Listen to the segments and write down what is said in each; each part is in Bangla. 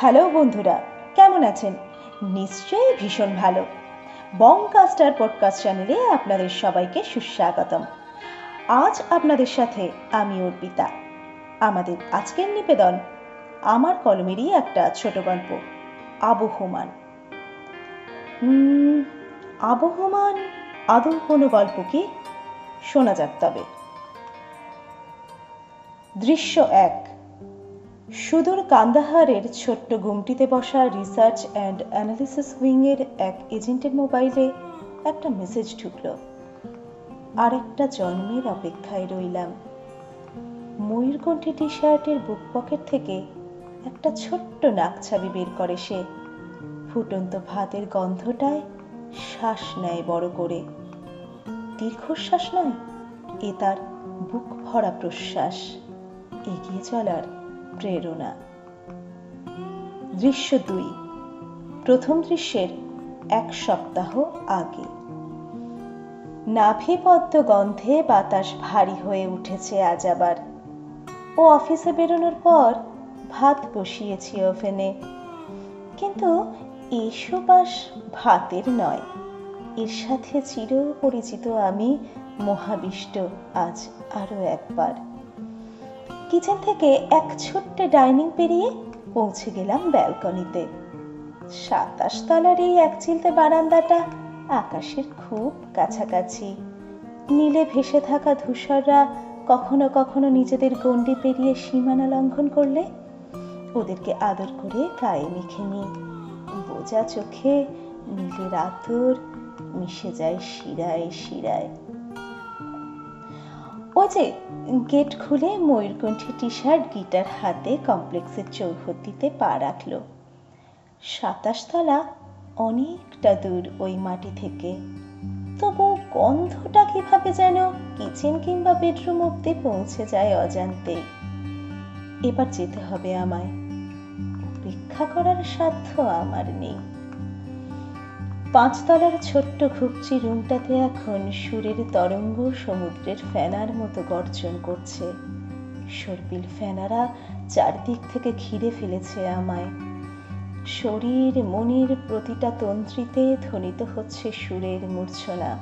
হ্যালো বন্ধুরা, কেমন আছেন? নিশ্চয়ই ভীষণ ভালো। বংকাস্টার পডকাস্ট চ্যানেলে আপনাদের সবাইকে সুস্বাগতম। আজ আপনাদের সাথে আমি অর্পিতা। আমাদের আজকের নিবেদন, আমার কলমেরই একটা ছোট গল্প, আবহমান। আবহমান আদৌ কোনো গল্প কি? শোনা যাক তবে। দৃশ্য এক। সুদূর কান্দাহারের ছোট্ট গুমটিতে বসা রিসার্চ অ্যান্ড অ্যানালিসিস উইংয়ের এক এজেন্টের মোবাইলে একটা মেসেজ ঢুকল। আর একটা জন্মের অপেক্ষায় রইলাম। ময়ূরকণ্ঠী টি শার্টের বুক পকেট থেকে একটা ছোট্ট নাকছাবি বের করে সে। ফুটন্ত ভাতের গন্ধটায় শ্বাস নেয় বড় করে। দীর্ঘশ্বাস নয়, এ তার বুক ভরা প্রশ্বাস। এগিয়ে চলার প্রেরণা। দৃশ্য দুই। প্রথম দৃশ্যের এক সপ্তাহ আগে। নাভিপদ্ম গন্ধে বাতাস ভারী হয়ে উঠেছে আজ আবার। ও অফিসে বেরোনোর পর ভাত বসিয়েছি ওভেনে। কিন্তু এই সুবাস ভাতের নয়। এর সাথে চির পরিচিত আমি মহাবিষ্ট আজ আরও একবার। কিচেন থেকে এক ছোট্ট ডাইনিং পেরিয়ে পৌঁছে গেলাম ব্যালকনিতে। সাতাশ তলার এই চিলতে বারান্দাটা আকাশের খুব কাছাকাছি। নীলে ভেসে থাকা ধূসররা কখনো কখনো নিজেদের গণ্ডি পেরিয়ে সীমানা লঙ্ঘন করলে ওদেরকে আদর করে গায়ে মেখে নিই। বোঝা চোখে নীলের আতর মিশে যায় শিরায় শিরায়। যে, গেট খুলে ময়ূরকণ্ঠী টি শার্ট গিটার হাতে কমপ্লেক্সের চৌহদ্দিতে পা রাখল। সাতাশতলা অনেকটা দূর ওই মাটি থেকে। তবু গন্ধটা কীভাবে যেন কিচেন কিংবা বেডরুম অব্দি পৌঁছে যায় অজান্তেই এবার যেতে হবে আমায়। অপেক্ষা করার সাধ্য আমার নেই। পাঁচতলার ছোট্ট ঘুপচি রুমটাতে এখন সুরের তরঙ্গ সমুদ্রের ফেনার মতো গর্জন করছে। সর্পিল ফেনারা চারদিক থেকে ঘিরে ফেলেছে আমায়। শরীর, মনের প্রতিটা তন্ত্রীতে ধ্বনিত হচ্ছে সুরের মূর্ছনা।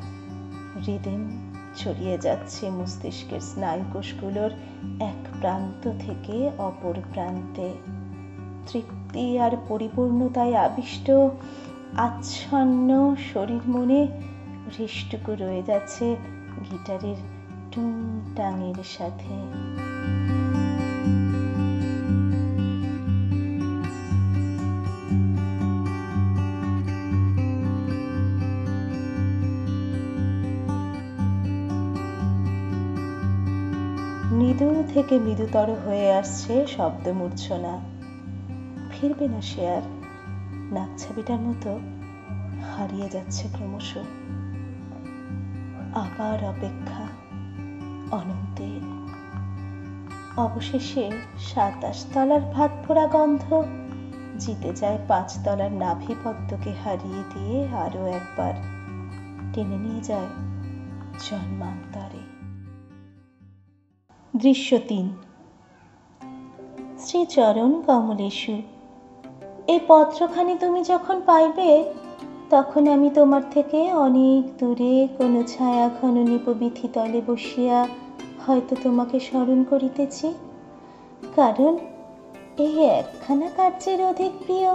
হৃদিম ছড়িয়ে যাচ্ছে মস্তিষ্কের স্নায়ুকোষগুলোর এক প্রান্ত থেকে অপর প্রান্তে। তৃপ্তি আর পরিপূর্ণতায় আবিষ্ট আচ্ছন্ন শরীর মনে হৃষ্টটুকু রয়ে যাচ্ছে গিটারের টুংটাঙের সাথে। মৃদু থেকে মৃদুতর হয়ে আসছে শব্দ মূর্ছনা ফিরবে না সে আর। নাকছাবিটার মতো হারিয়ে যাচ্ছে ক্রমশ। আবার অপেক্ষা অনন্তে। অবশেষে সাতাশ তলার ভাত পোড়া গন্ধ জিতে যায় পাঁচ তলার নাভি পদ্মকে হারিয়ে দিয়ে আরও একবার টেনে নিয়ে যায় জন্মান্তরে। দৃশ্য তিন। শ্রীচরণ কমলেশু এই পত্রখানি তুমি যখন পাইবে, তখন আমি তোমার থেকে অনেক দূরে কোনো ছায়া ঘন নিপবিথি তলে বসিয়া হয়তো তোমাকে স্মরণ করিতেছি। কারণ এই একখানা কার্যের অধিক প্রিয়,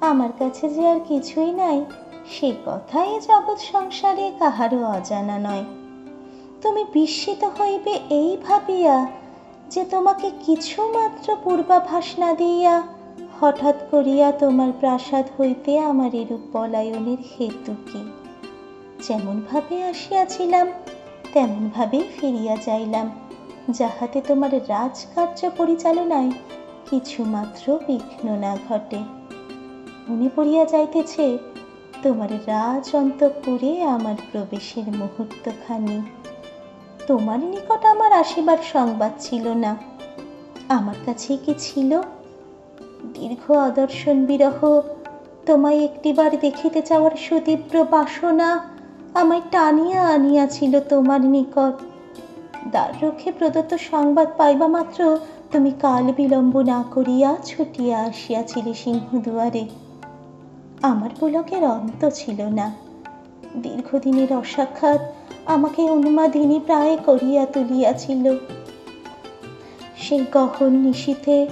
আমার কাছে যে আর কিছুই নাই সে কথাই জগৎ সংসারে কাহারও অজানা নয়। তুমি বিস্মিত হইবে এই ভাবিয়া যে তোমাকে কিছু মাত্র পূর্বাভাস না দিয়া হঠাৎ করিয়া তোমার প্রাসাদ হইতে আমার এরূপ পলায়নের হেতু কি? যেমন ভাবে আসিয়াছিলাম, তেমন ভাবেই ফিরিয়া যাইলাম। যাহাতে তোমার রাজকার্য পরিচালনায় কিছু মাত্র বিঘ্ন না ঘটে। মনে পড়িয়া যাইতেছে, তোমার রাজ অন্তপুরে আমার প্রবেশের মুহূর্তখানি। তোমার নিকট আমার আসিবার সংবাদ ছিল না। আমার কাছে কি ছিল? দীর্ঘ অদর্শন বিরহ, তোমায় একটিবার দেখিতে চাওয়ার সুতীব্র বাসনা আমায় টানিয়া আনিয়াছিল তোমার নিকট। দ্বাররক্ষে প্রদত্ত সংবাদ পাইবা মাত্র তুমি কাল বিলম্ব না করিয়া ছুটিয়া আসিয়াছিলে সিংহদুয়ারে। আমার পুলকের অন্ত ছিল না। দীর্ঘদিনের অসাক্ষাৎ আমাকে উন্মাদিনী প্রায় করিয়া তুলিয়াছিল। সেই গহন নিশীথে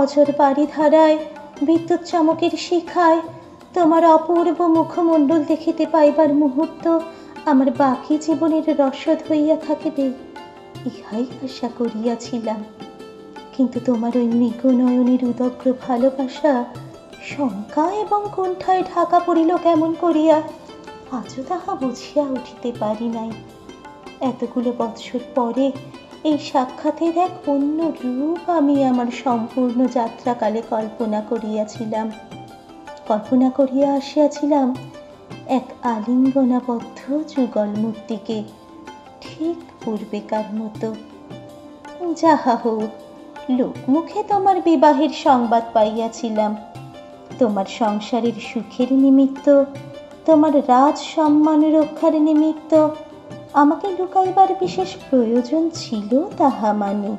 অজর বাড়িধারায় বিদ্যুৎ চমকের শিখায় তোমার অপূর্ব মুখমণ্ডল দেখিতে পাইবার মুহূর্ত আমার বাকি জীবনের রসদ হইয়া থাকিবে, ইহাই আশা করিয়াছিলাম। কিন্তু তোমার ওই মৃগনয়নের উদগ্র ভালোবাসা, শঙ্কা এবং কুণ্ঠায় ঢাকা পড়িল কেমন করিয়া, আজও তাহা বুঝিয়া উঠিতে পারি নাই। এতগুলো বৎসর পরে এই সাক্ষাতের এক অন্য রূপ আমি আমার সম্পূর্ণ যাত্রাকালে কল্পনা করিয়াছিলাম। কল্পনা করিয়া আসিয়াছিলাম এক আলিঙ্গনাবদ্ধ যুগল মূর্তিকে, ঠিক পূর্বেকার মতো। যাহা হোক, লোকমুখে তোমার বিবাহের সংবাদ পাইয়াছিলাম। তোমার সংসারের সুখের নিমিত্ত, তোমার রাজ সম্মান রক্ষার নিমিত্ত আমাকে লুকাইবার বিশেষ প্রয়োজন ছিল তাহা মানি।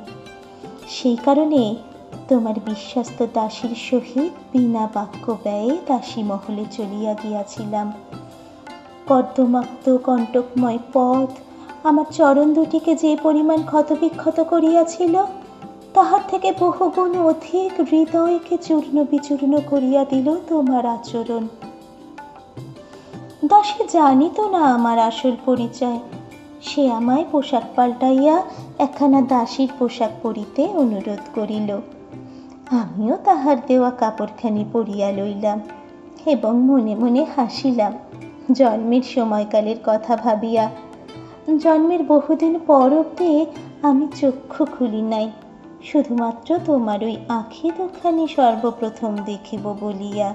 সেই কারণে তোমার বিশ্বস্ত দাসীর সহিত বিনা বাক্য ব্যয়ে দাসী মহলে চলিয়া গিয়াছিলাম। কর্দমাক্ত কণ্টকময় পথ আমার চরণ দুটিকে যে পরিমাণ ক্ষতবিক্ষত করিয়াছিল, তাহার থেকে বহুগুণ অধিক হৃদয়কে চূর্ণ বিচূর্ণ করিয়া দিল তোমার আচরণ। দাসী জানিত না আমার আসল পরিচয় সে আমায় পোশাক পাল্টাইয়া একখানা দাসীর পোশাক পরিতে অনুরোধ করিল। আমিও তাহার দেওয়া কাপড়খানি পরিয়া লইলাম এবং মনে মনে হাসিলাম। জন্মের সময়কালের কথা ভাবিয়া, জন্মের বহুদিন পর অব্দি আমি চক্ষু খুলি নাই, শুধুমাত্র তোমার ওই আঁখি দুখানি সর্বপ্রথম দেখিব বলিয়া।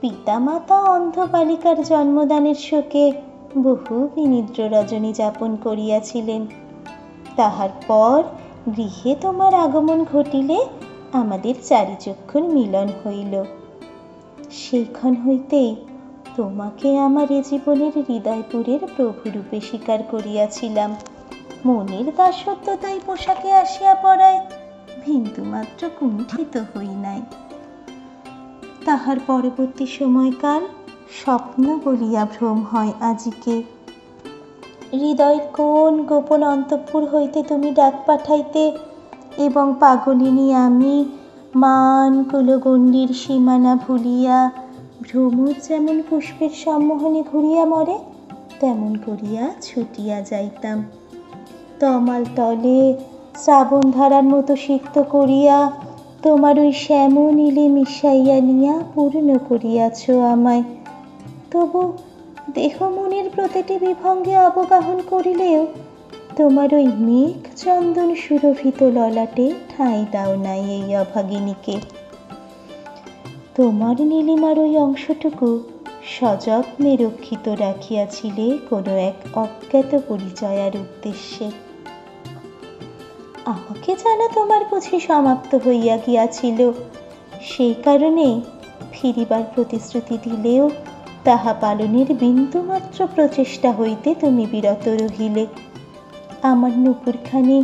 পিতামাতা অন্ধ বালিকার জন্মদানের শোকে বহু বিনিদ্র রজনী যাপন করিয়াছিলেন। তাহার পর গৃহে তোমার আগমন ঘটিলে আমাদের চারিচক্ষুর মিলন হইল। সেইক্ষণ হইতেই তোমাকে আমার এ জীবনের হৃদয়পুরের প্রভুরূপে স্বীকার করিয়াছিলাম। মনের দাসত্ব তাই পোশাকে আসিয়া পড়ায় বিন্দুমাত্র কুণ্ঠিত হই নাই। তাহার পরবর্তী সময়কাল স্বপ্ন বলিয়া ভ্রম হয় আজিকে। হৃদয়ের কোন গোপন অন্তঃপুর হইতে তুমি ডাক পাঠাইতে? এবং পাগলিনী, আমি মান কুলগণ্ডির সীমানা ভুলিয়া ভ্রমর যেমন পুষ্পের সম্মোহনে ঘুরিয়া মরে, তেমন করিয়া ছুটিয়া যাইতাম। তমাল তলে শ্রাবণ ধারার মতো সিক্ত করিয়া তোমার ওই শ্যামনীলে মিশাইয়া নিয়া পূর্ণ করিয়াছ আমায়। তবু দেহ মনের প্রতিটি বিভঙ্গে অবগাহন করিলেও তোমার ওই মেঘ চন্দন সুরভিত ললাটে ঠাঁই দাও নাই এই অভাগিনীকে। তোমার নীলিমার ওই অংশটুকু সযত্নে রক্ষিত রাখিয়াছিলে কোনো এক অজ্ঞাত পরিচয়ার উদ্দেশ্যে। আমাকে যেন তোমার বুঝি সমাপ্ত হইয়া গিয়াছিল। সেই কারণে ফিরিবার প্রতিশ্রুতি দিলেও তাহা পালনের বিন্দুমাত্র প্রচেষ্টা হইতে তুমি বিরত রহিলে। আমার নুপুরখানি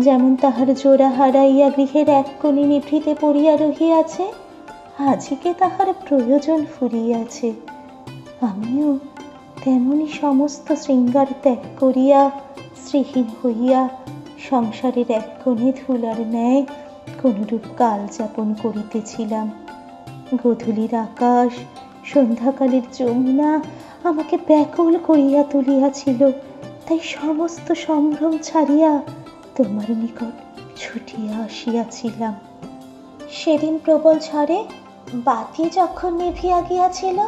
যেমন তাহার জোড়া হারাইয়া গৃহের এক কোণে নিভৃতে পড়িয়া রহিয়াছে, আজিকে তাহার প্রয়োজন ফুরিয়াছে। আমিও তেমনি সমস্ত শৃঙ্গার ত্যাগ করিয়া শ্রীহীন হইয়া সংসারের এক কোণে ধুলার ন্যায় কোনরূপ কাল যাপন করিতেছিলাম। গধূলির আকাশ সন্ধ্যাকালের যমুনা আমাকে ব্যাকুল করিয়া তুলিয়াছিল। তাই সমস্ত সম্ভ্রম ছাড়িয়া তোমার নিকট ছুটিয়া আসিয়াছিলাম। সেদিন প্রবল ঝড়ে বাতি যখন নিভিয়া গিয়াছিল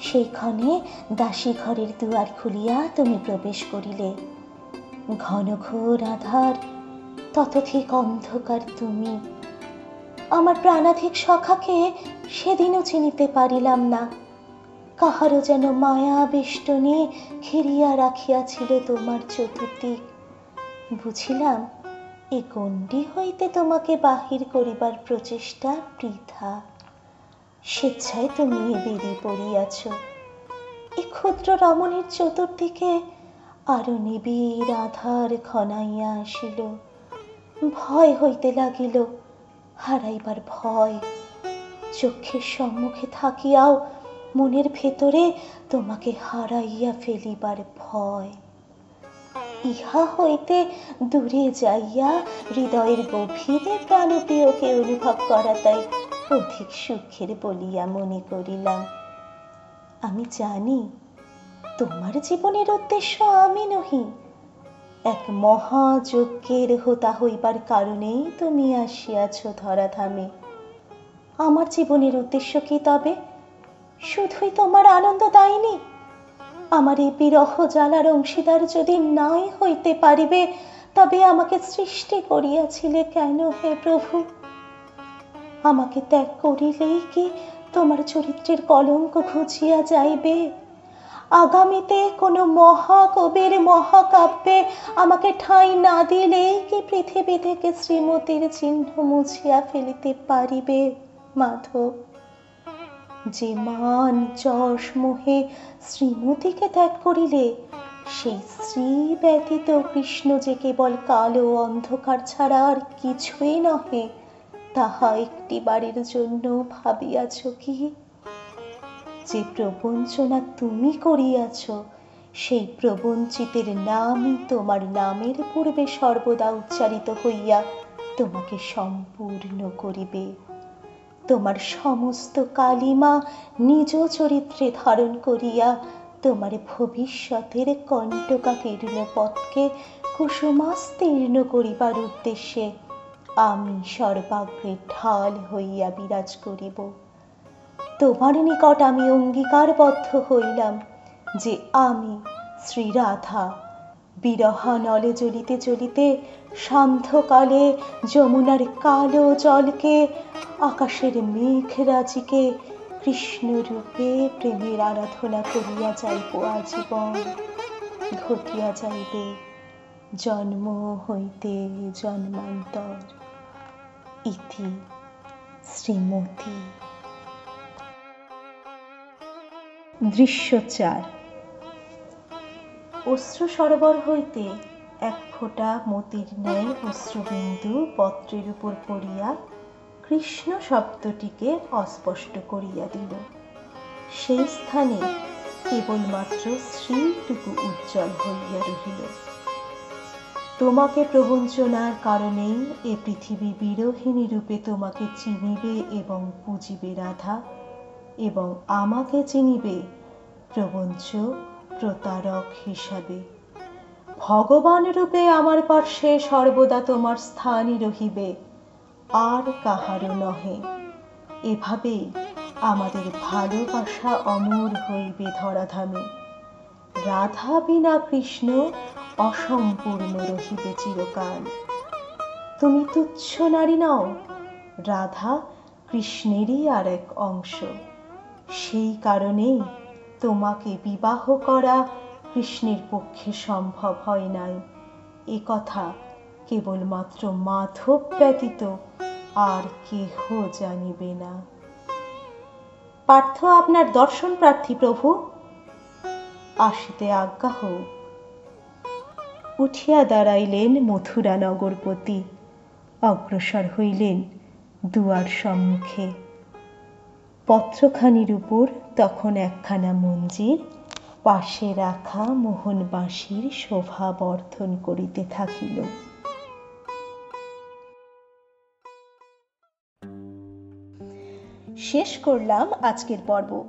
সেইক্ষণে দাসী ঘরের দুয়ার খুলিয়া তুমি প্রবেশ করিলে। ঘন ঘোর আধার, ততধিক অন্ধকার তুমি। আমার প্রাণাধিক সখাকে সেদিনও চিনিতে পারিলাম না। কাহারও যেন মায়া বেষ্টনী ঘিরিয়া রাখিয়াছিল তোমার চতুর্দিক। বুঝিলাম, এ গণ্ডি হইতে তোমাকে বাহির করিবার প্রচেষ্টা বৃথা। স্বেচ্ছায় তুমি বেরিয়ে পড়িয়াছ। এ ক্ষুদ্র রমণীর চতুর্দিকে আরও নিবিড় আধার ঘনাইয়া আসিল। ভয় হইতে লাগিল হারাইবার ভয়। চক্ষের সম্মুখে থাকিয়াও মনের ভেতরে তোমাকে হারাইয়া ফেলিবার ভয়। ইহা হইতে দূরে যাইয়া হৃদয়ের গভীরে প্রাণপ্রিয়কে অনুভব করা তাই অধিক সুখের বলিয়া মনে করিলাম। আমি জানি, তোমার জীবনের উদ্দেশ্য আমি নহি। এক মহাযজ্ঞের হোতা হইবার কারণেই তুমি আসিয়াছ ধরাধামে। আমার জীবনের উদ্দেশ্য কি তবে? শুধুই তোমার আনন্দ দায়নি। আমার এই বিরহ জ্বালার অংশীদার যদি নাই হইতে পারিবে, তবে আমাকে সৃষ্টি করিয়াছিলে কেন হে প্রভু? আমাকে ত্যাগ করিলেই কি তোমার চরিত্রের কলঙ্ক ঘুচিয়া যাইবে? আগামীতে কোনো মহাকবির মহাকাব্যে আমাকে ঠাঁই না দিলেই কি পৃথিবী থেকে শ্রীমতীর চিহ্ন মুছিয়া ফেলিতে পারিবে, মাধব? যে মান যশ মোহে শ্রীমতীকে ত্যাগ করিলে, সেই শ্রী ব্যতীত কৃষ্ণ যে কেবল কালো অন্ধকার ছাড়া আর কিছুই নহে, তাহা একটি বাড়ির জন্য ভাবিয়াছ কি? যে প্রবঞ্চনা তুমি করিয়াছ, সেই প্রবঞ্চিতের নামই তোমার নামের পূর্বে সর্বদা উচ্চারিত হইয়া তোমাকে সম্পূর্ণ করিবে। তোমার সমস্ত কালিমা নিজ চরিত্রে ধারণ করিয়া তোমার ভবিষ্যতের কণ্টকাকীর্ণ পথকে কুসুমাস্তীর্ণ করিবার উদ্দেশ্যে আমি সর্বাগ্রে ঢাল হইয়া বিরাজ করিব। তোমার নিকট আমি অঙ্গীকারবদ্ধ হইলাম যে আমি শ্রীরাধা। বিরহা নলে জ্বলিতে জ্বলিতে সান্ধ্যকালে যমুনার কালো জলকে, আকাশের মেঘরাজিকে কৃষ্ণরূপে প্রেমের আরাধনা করিয়া যাইব আজীবন। ঘটিয়া যাইবে জন্ম হইতে জন্মান্তর। ইতি শ্রীমতী। দৃশ্য চার অশ্রু সরোবর হইতে এক ফোঁটা মতির ন্যায় অশ্রুবিন্দু পত্রের উপর পড়িয়া কৃষ্ণ শব্দটিকে অস্পষ্ট করিয়া দিল। সেই স্থানে কেবলমাত্র শ্রীটুকু উজ্জ্বল হইয়া রহিল। তোমাকে প্রবঞ্চনার কারণেই এ পৃথিবী বিরোহিণী রূপে তোমাকে চিনিবে এবং পুজিবে রাধা। এবং আমাকে চিনিবে প্রবঞ্চ প্রতারক হিসাবে। ভগবান রূপে আমার পার্শ্বে সর্বদা তোমার স্থানই রহিবে, আর কাহারও নহে। এভাবেই আমাদের ভালোবাসা অমর হইবে ধরাধামে। রাধা বিনা কৃষ্ণ অসম্পূর্ণ রহিবে চিরকাল। তুমি তুচ্ছ নারী নও, রাধা কৃষ্ণেরই আর এক অংশ। সেই কারণেই তোমাকে বিবাহ করা কৃষ্ণের পক্ষে সম্ভব হয় নাই। এ কথা কেবলমাত্র মাধব ব্যতীত আর কেহ জানিবে না। পার্থ আপনার দর্শন প্রার্থী প্রভু। আসিতে আজ্ঞা হোক। উঠিয়া দাঁড়াইলেন মথুরা নগরপতি অগ্রসর হইলেন দুয়ার সম্মুখে। পত্রখানির উপর তখন একখানা মঞ্জির, পাশে রাখা মোহন বাঁশির শোভা বর্ধন করিতে থাকিল। শেষ করলাম আজকের পর্ব।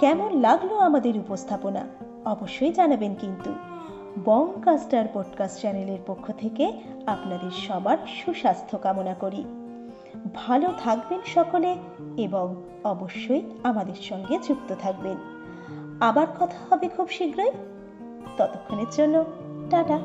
কেমন লাগল আমাদের উপস্থাপনা? অবশ্যই জানাবেন কিন্তু। বংকাস্টার পডকাস্ট চ্যানেলের পক্ষ থেকে আপনাদের সবার সুস্বাস্থ্য কামনা করি। ভালো থাকবেন সকলে এবং অবশ্যই আমাদের সঙ্গে যুক্ত থাকবেন। আবার কথা হবে খুব শীঘ্রই। ততক্ষণের জন্য, টাটা।